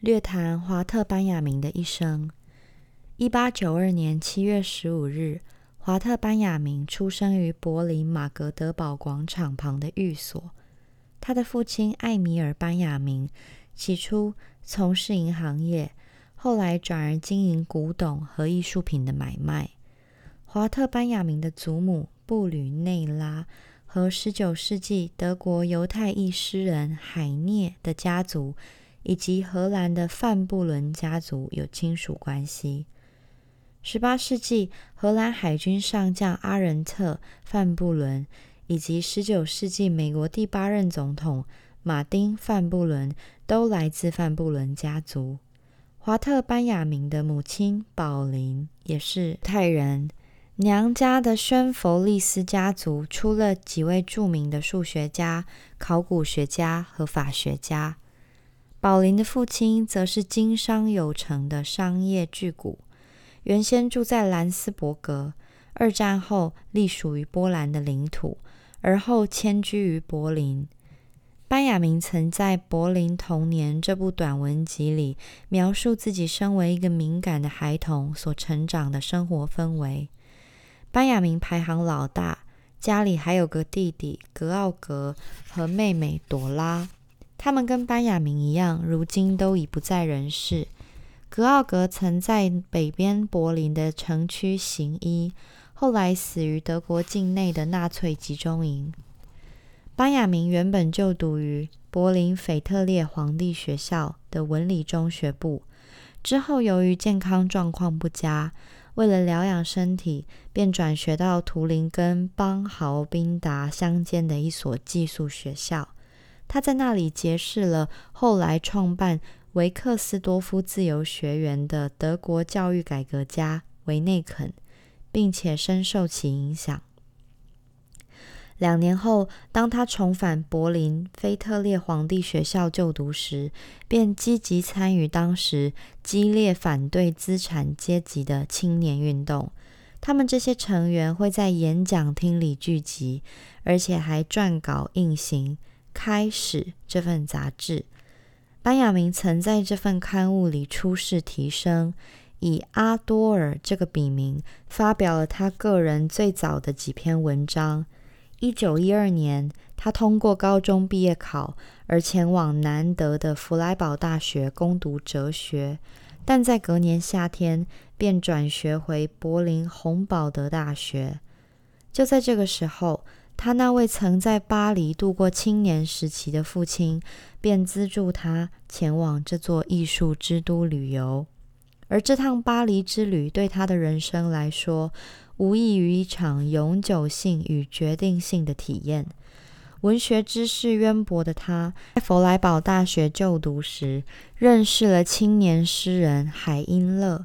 略谈华特·班雅明的一生。一八九二年七月十五日，华特·班雅明出生于柏林马格德堡广场旁的寓所。他的父亲艾米尔·班雅明起初从事银行业，后来转而经营古董和艺术品的买卖。华特·班雅明的祖母布吕内拉和十九世纪德国犹太裔诗人海涅的家族。以及荷兰的范布伦家族有亲属关系。十八世纪，荷兰海军上将阿仁特·范布伦以及十九世纪美国第八任总统马丁·范布伦都来自范布伦家族。华特·班雅明的母亲宝琳也是泰人，娘家的宣佛利斯家族出了几位著名的数学家、考古学家和法学家。宝林的父亲则是经商有成的商业巨贾，原先住在兰斯伯格，二战后隶属于波兰的领土，而后迁居于柏林。班雅明曾在《柏林童年》这部短文集里描述自己身为一个敏感的孩童所成长的生活氛围。班雅明排行老大，家里还有个弟弟格奥格和妹妹朵拉。他们跟班雅明一样，如今都已不在人世。格奥格曾在北边柏林的城区行医，后来死于德国境内的纳粹集中营。班雅明原本就读于柏林腓特烈皇帝学校的文理中学部，之后由于健康状况不佳，为了疗养身体，便转学到图林根邦豪宾达乡间的一所寄宿学校。他在那里结识了后来创办维克斯多夫自由学园的德国教育改革家维内肯，并且深受其影响。两年后，当他重返柏林菲特烈皇帝学校就读时，便积极参与当时激烈反对资产阶级的青年运动。他们这些成员会在演讲厅里聚集，而且还撰稿印行。开始这份杂志，班雅明曾在这份刊物里出世提升，以阿多尔这个笔名发表了他个人最早的几篇文章。一九一二年，他通过高中毕业考而前往南德的弗莱堡大学攻读哲学，但在隔年夏天便转学回柏林洪堡德大学。就在这个时候。他那位曾在巴黎度过青年时期的父亲，便资助他前往这座艺术之都旅游。而这趟巴黎之旅对他的人生来说，无异于一场永久性与决定性的体验。文学知识渊博的他，在弗莱堡大学就读时，认识了青年诗人海因勒。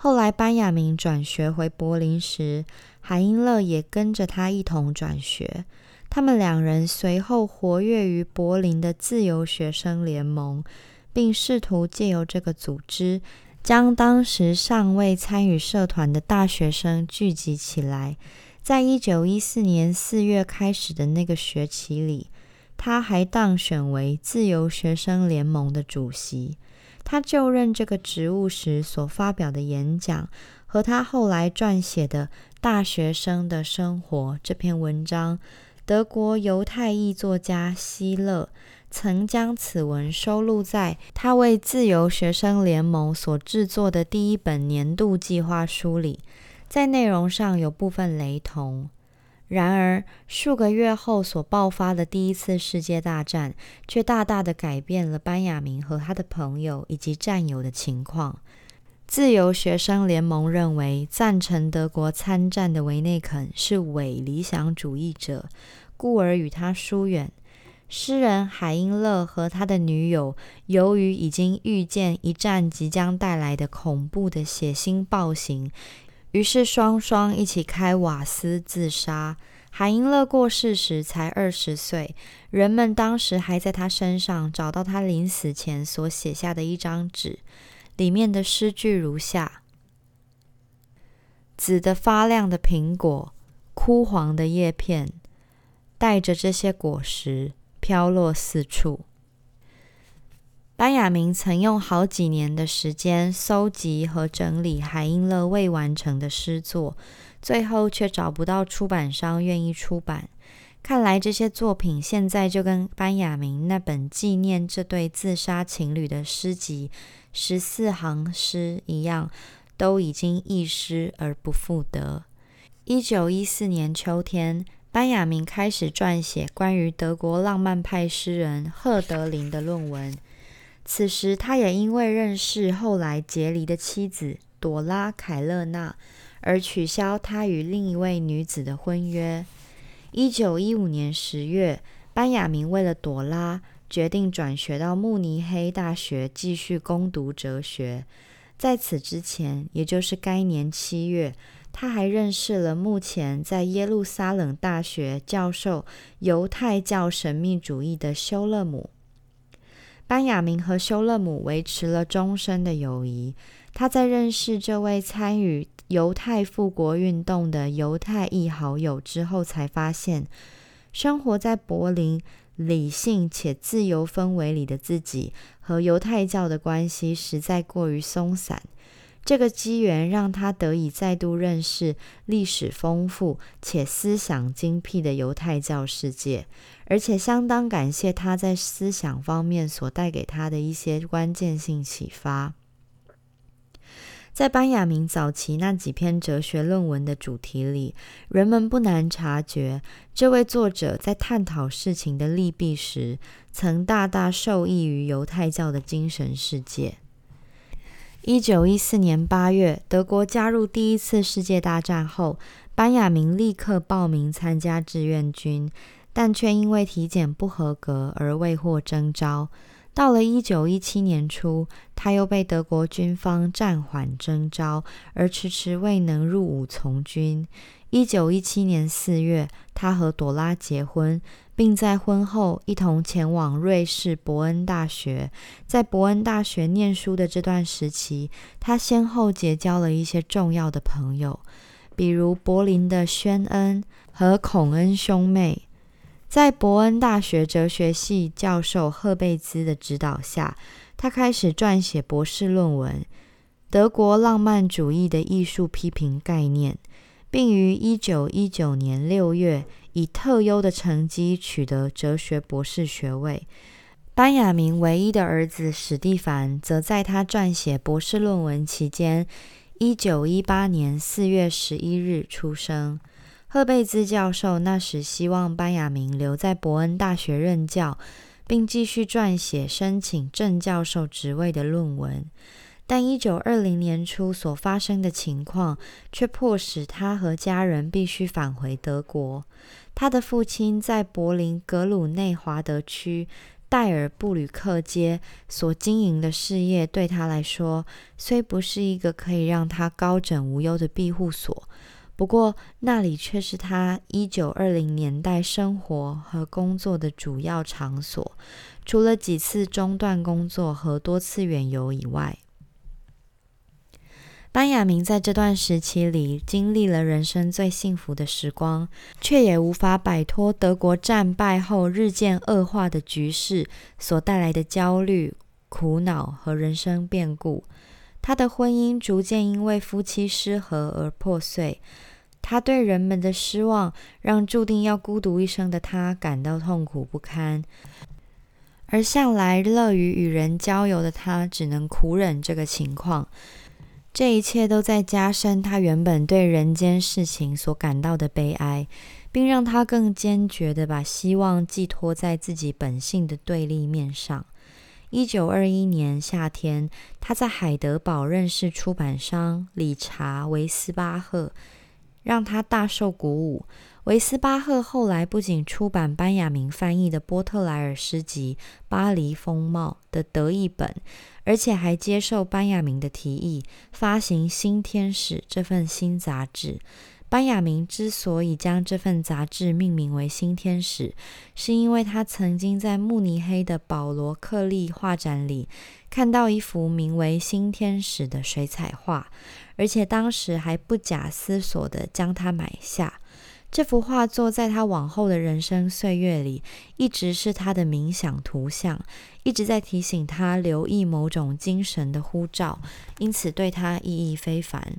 后来，班雅明转学回柏林时，海因勒也跟着他一同转学。他们两人随后活跃于柏林的自由学生联盟，并试图借由这个组织，将当时尚未参与社团的大学生聚集起来。在一九一四年四月开始的那个学期里，他还当选为自由学生联盟的主席。他就任这个职务时所发表的演讲，和他后来撰写的《大学生的生活》这篇文章，德国犹太裔作家希勒曾将此文收录在他为自由学生联盟所制作的第一本年度计划书里，在内容上有部分雷同。然而，数个月后所爆发的第一次世界大战，却大大的改变了班雅明和他的朋友以及战友的情况。自由学生联盟认为，赞成德国参战的维内肯是伪理想主义者，故而与他疏远。诗人海因勒和他的女友，由于已经预见一战即将带来的恐怖的血腥暴行。于是双双一起开瓦斯自杀。海因勒过世时才二十岁，人们当时还在他身上找到他临死前所写下的一张纸，里面的诗句如下：“紫的发亮的苹果，枯黄的叶片，带着这些果实飘落四处。”班雅明曾用好几年的时间搜集和整理海因勒未完成的诗作，最后却找不到出版商愿意出版。看来这些作品现在就跟班雅明那本纪念这对自杀情侣的诗集十四行诗一样，都已经一失而不复得。一九一四年秋天，班雅明开始撰写关于德国浪漫派诗人赫德林的论文。此时，他也因为认识后来结离的妻子朵拉·凯勒纳，而取消他与另一位女子的婚约。一九一五年十月，班雅明为了朵拉，决定转学到慕尼黑大学继续攻读哲学。在此之前，也就是该年七月，他还认识了目前在耶路撒冷大学教授犹太教神秘主义的休勒姆。班雅明和修勒姆维持了终身的友谊。他在认识这位参与犹太复国运动的犹太裔好友之后，才发现生活在柏林理性且自由氛围里的自己和犹太教的关系实在过于松散。这个机缘让他得以再度认识历史丰富且思想精辟的犹太教世界。而且相当感谢他在思想方面所带给他的一些关键性启发。在班雅明早期那几篇哲学论文的主题里，人们不难察觉，这位作者在探讨事情的利弊时，曾大大受益于犹太教的精神世界。一九一四年八月，德国加入第一次世界大战后，班雅明立刻报名参加志愿军。但却因为体检不合格而未获征召。到了一九一七年初，他又被德国军方暂缓征召，而迟迟未能入伍从军。一九一七年四月，他和朵拉结婚，并在婚后一同前往瑞士伯恩大学。在伯恩大学念书的这段时期，他先后结交了一些重要的朋友，比如柏林的宣恩和孔恩兄妹。在伯恩大学哲学系教授赫贝兹的指导下，他开始撰写博士论文《德国浪漫主义的艺术批评概念》，并于一九一九年六月以特优的成绩取得哲学博士学位。班雅明唯一的儿子史蒂凡则在他撰写博士论文期间，一九一八年四月十一日出生。赫贝兹教授那时希望班雅明留在伯恩大学任教，并继续撰写申请正教授职位的论文。但一九二零年初所发生的情况却迫使他和家人必须返回德国。他的父亲在柏林格鲁内华德区戴尔布吕克街所经营的事业，对他来说虽不是一个可以让他高枕无忧的庇护所。不过，那里却是他一九二零年代生活和工作的主要场所。除了几次中断工作和多次远游以外，班雅明在这段时期里经历了人生最幸福的时光，却也无法摆脱德国战败后日渐恶化的局势所带来的焦虑、苦恼和人生变故。他的婚姻逐渐因为夫妻失和而破碎。他对人们的失望，让注定要孤独一生的他感到痛苦不堪，而向来乐于与人交游的他，只能苦忍这个情况。这一切都在加深他原本对人间事情所感到的悲哀，并让他更坚决地把希望寄托在自己本性的对立面上。一九二一年夏天，他在海德堡认识出版商理查·维斯巴赫。让他大受鼓舞。维斯巴赫后来不仅出版班雅明翻译的波特莱尔诗集《巴黎风貌》的得意本，而且还接受班雅明的提议，发行《新天使》这份新杂志。班雅明之所以将这份杂志命名为《新天使》，是因为他曾经在慕尼黑的保罗克利画展里看到一幅名为《新天使》的水彩画。而且当时还不假思索地将它买下。这幅画作在他往后的人生岁月里，一直是他的冥想图像，一直在提醒他留意某种精神的呼召，因此对他意义非凡。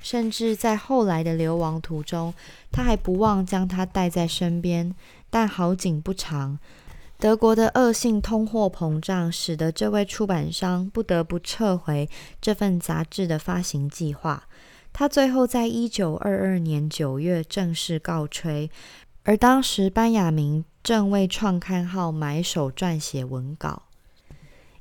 甚至在后来的流亡途中，他还不忘将它带在身边。但好景不长，德国的恶性通货膨胀使得这位出版商不得不撤回这份杂志的发行计划。他最后在一九二二年九月正式告吹，而当时班雅明正为创刊号买手撰写文稿。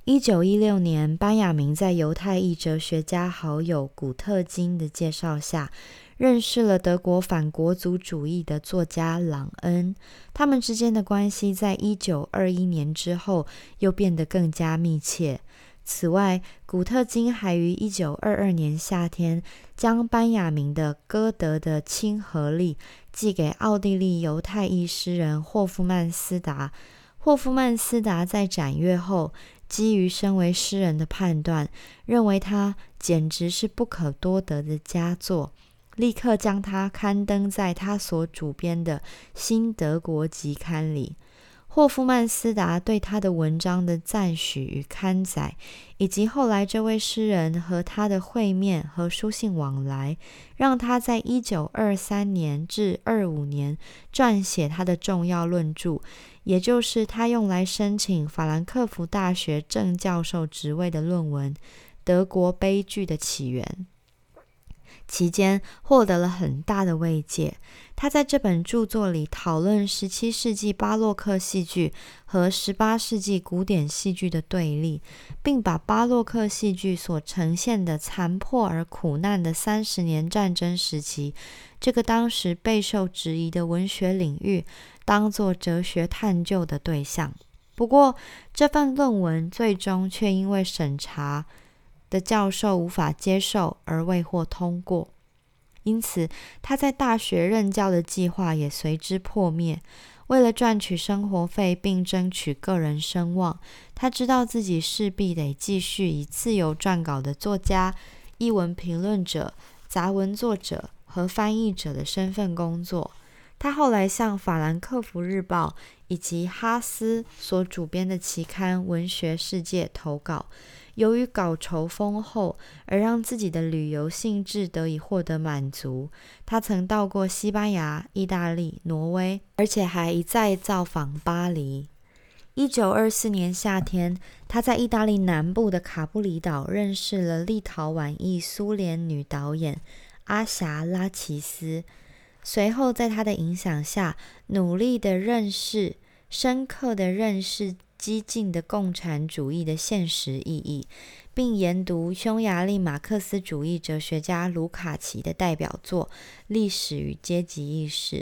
一九一六年，班雅明在犹太裔哲学家好友古特金的介绍下，认识了德国反国族主义的作家朗恩。他们之间的关系在一九二一年之后又变得更加密切。此外，古特金还于一九二二年夏天将班雅明的《歌德的亲和力》寄给奥地利犹太裔诗人霍夫曼斯达。霍夫曼斯达在展阅后，基于身为诗人的判断，认为他简直是不可多得的佳作，立刻将它刊登在他所主编的《新德国集刊》里。霍夫曼斯达对他的文章的赞许与刊载，以及后来这位诗人和他的会面和书信往来，让他在一九二三年至二五年撰写他的重要论著，也就是他用来申请法兰克福大学正教授职位的论文《德国悲剧的起源》。期间获得了很大的慰藉。他在这本著作里讨论十七世纪巴洛克戏剧和十八世纪古典戏剧的对立，并把巴洛克戏剧所呈现的残破而苦难的三十年战争时期这个当时备受质疑的文学领域，当作哲学探究的对象。不过，这份论文最终却因为审查。的教授无法接受而未获通过，因此他在大学任教的计划也随之破灭。为了赚取生活费并争取个人声望，他知道自己势必得继续以自由撰稿的作家、译文评论者、杂文作者和翻译者的身份工作。他后来向《法兰克福日报》以及哈斯所主编的期刊《文学世界》投稿。由于稿酬丰厚，而让自己的旅游兴致得以获得满足。他曾到过西班牙、意大利、挪威，而且还一再造访巴黎。一九二四年夏天，他在意大利南部的卡布里岛认识了立陶宛裔苏联女导演阿霞拉奇斯。随后，在他的影响下，努力的认识，深刻的认识。激进的共产主义的现实意义，并研读匈牙利马克思主义哲学家卢卡奇的代表作《历史与阶级意识》，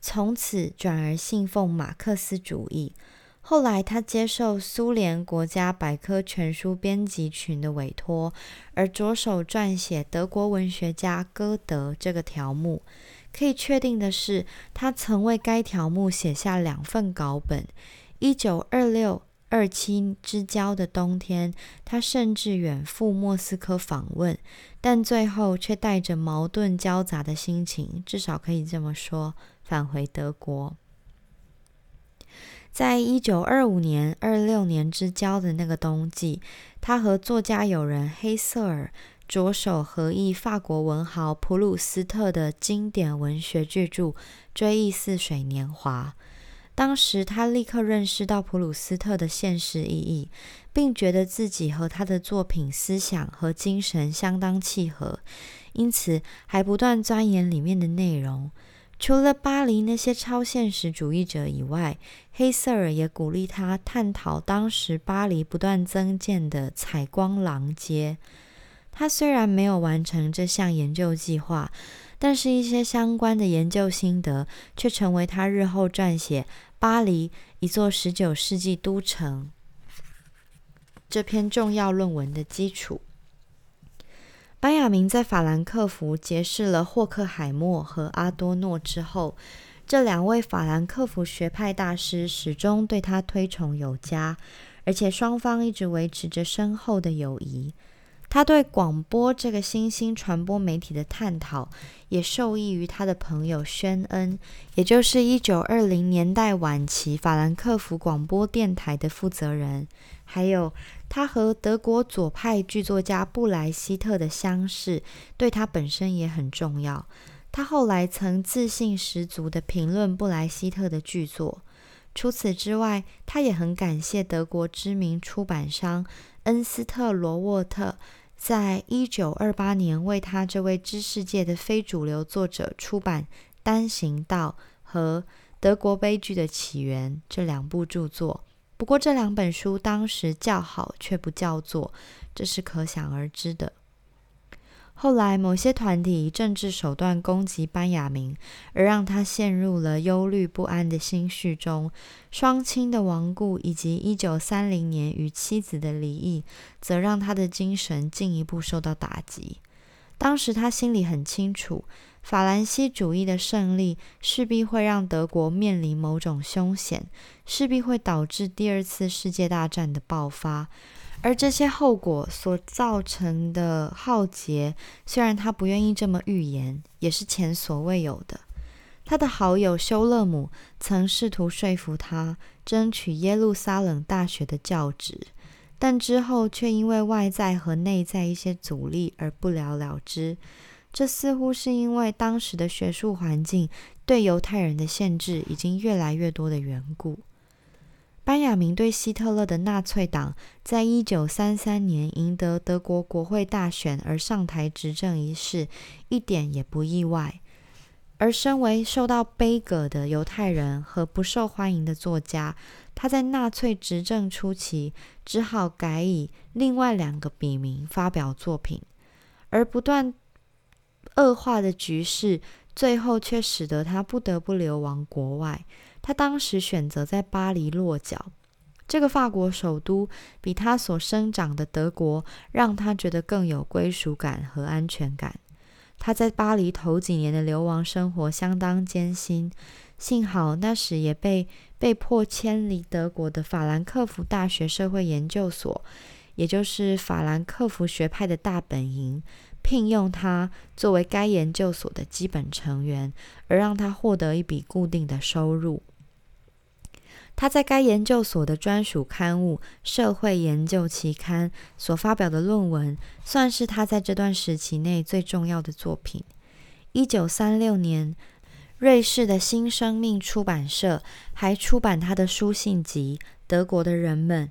从此转而信奉马克思主义。后来，他接受苏联国家百科全书编辑群的委托，而着手撰写德国文学家歌德这个条目。可以确定的是，他曾为该条目写下两份稿本。一九二六二七之交的冬天，他甚至远赴莫斯科访问，但最后却带着矛盾交杂的心情，至少可以这么说，返回德国。在一九二五年、二六年之交的那个冬季，他和作家友人黑瑟尔着手合译法国文豪普鲁斯特的经典文学巨著《追忆似水年华》。当时，他立刻认识到普鲁斯特的现实意义，并觉得自己和他的作品思想和精神相当契合，因此还不断钻研里面的内容。除了巴黎那些超现实主义者以外，黑瑟尔也鼓励他探讨当时巴黎不断增建的采光廊街。他虽然没有完成这项研究计划，但是一些相关的研究心得却成为他日后撰写。巴黎，一座十九世纪都城。这篇重要论文的基础。班雅明在法兰克福结识了霍克海默和阿多诺之后，这两位法兰克福学派大师始终对他推崇有加，而且双方一直维持着深厚的友谊。他对广播这个新兴传播媒体的探讨，也受益于他的朋友宣恩，也就是一九二零年代晚期法兰克福广播电台的负责人。还有他和德国左派剧作家布莱希特的相识，对他本身也很重要。他后来曾自信十足地评论布莱希特的剧作。除此之外，他也很感谢德国知名出版商恩斯特罗沃特，在一九二八年为他这位知识界的非主流作者出版《单行道》和《德国悲剧的起源》这两部著作。不过这两本书当时叫好却不叫座，这是可想而知的。后来某些团体以政治手段攻击班雅明，而让他陷入了忧虑不安的心绪中。双亲的亡故以及一九三零年与妻子的离异，则让他的精神进一步受到打击。当时他心里很清楚。法兰西主义的胜利势必会让德国面临某种凶险，势必会导致第二次世界大战的爆发。而这些后果所造成的浩劫，虽然他不愿意这么预言，也是前所未有的。他的好友休勒姆曾试图说服他争取耶路撒冷大学的教职，但之后却因为外在和内在一些阻力而不了了之。这似乎是因为当时的学术环境对犹太人的限制已经越来越多的缘故。班雅明对希特勒的纳粹党在一九三三年赢得德国国会大选而上台执政一事一点也不意外。而身为受到悲歌的犹太人和不受欢迎的作家，他在纳粹执政初期只好改以另外两个笔名发表作品，而不断。恶化的局势，最后却使得他不得不流亡国外。他当时选择在巴黎落脚，这个法国首都比他所生长的德国让他觉得更有归属感和安全感。他在巴黎头几年的流亡生活相当艰辛，幸好那时也被被迫迁离德国的法兰克福大学社会研究所，也就是法兰克福学派的大本营。聘用他作为该研究所的基本成员，而让他获得一笔固定的收入。他在该研究所的专属刊物《社会研究期刊》所发表的论文，算是他在这段时期内最重要的作品。一九三六年，瑞士的新生命出版社还出版他的书信集《德国的人们》，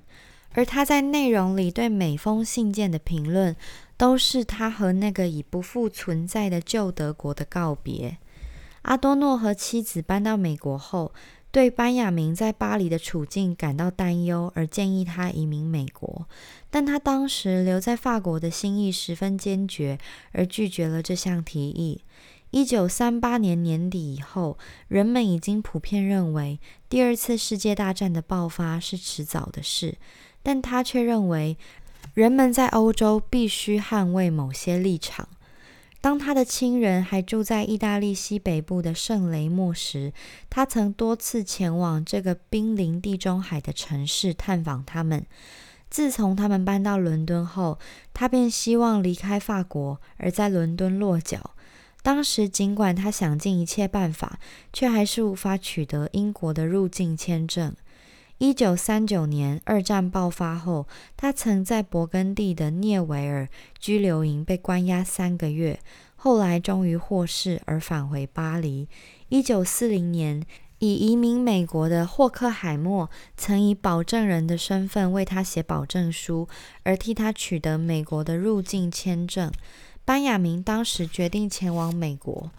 而他在内容里对每封信件的评论。都是他和那个已不复存在的旧德国的告别。阿多诺和妻子搬到美国后，对班雅明在巴黎的处境感到担忧，而建议他移民美国。但他当时留在法国的心意十分坚决，而拒绝了这项提议。一九三八年年底以后，人们已经普遍认为第二次世界大战的爆发是迟早的事，但他却认为。人们在欧洲必须捍卫某些立场。当他的亲人还住在意大利西北部的圣雷莫时，他曾多次前往这个濒临地中海的城市探访他们。自从他们搬到伦敦后，他便希望离开法国，而在伦敦落脚。当时，尽管他想尽一切办法，却还是无法取得英国的入境签证。一九三九年，二战爆发后，他曾在勃艮第的涅维尔拘留营被关押三个月，后来终于获释而返回巴黎。一九四零年，已移民美国的霍克海默曾以保证人的身份为他写保证书，而替他取得美国的入境签证。班雅明当时决定前往美国。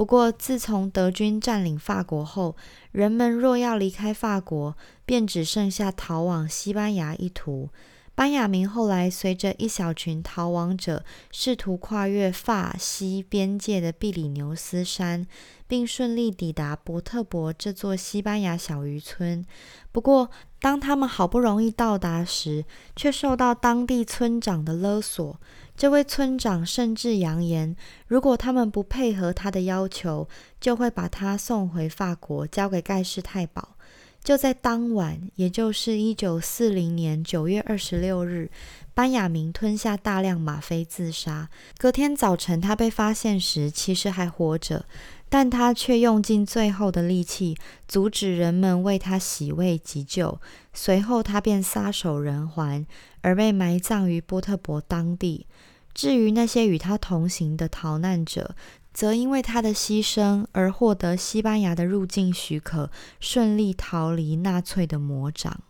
不过，自从德军占领法国后，人们若要离开法国，便只剩下逃往西班牙一途。班雅明后来随着一小群逃亡者，试图跨越法西边界的比里牛斯山，并顺利抵达伯特伯这座西班牙小渔村。不过，当他们好不容易到达时，却受到当地村长的勒索。这位村长甚至扬言，如果他们不配合他的要求，就会把他送回法国，交给盖世太保。就在当晚，也就是一九四零年九月二十六日，班雅明吞下大量吗啡自杀。隔天早晨，他被发现时其实还活着，但他却用尽最后的力气阻止人们为他洗胃急救。随后，他便撒手人寰，而被埋葬于波特伯当地。至于那些与他同行的逃难者，则因为他的牺牲而获得西班牙的入境许可，顺利逃离纳粹的魔掌。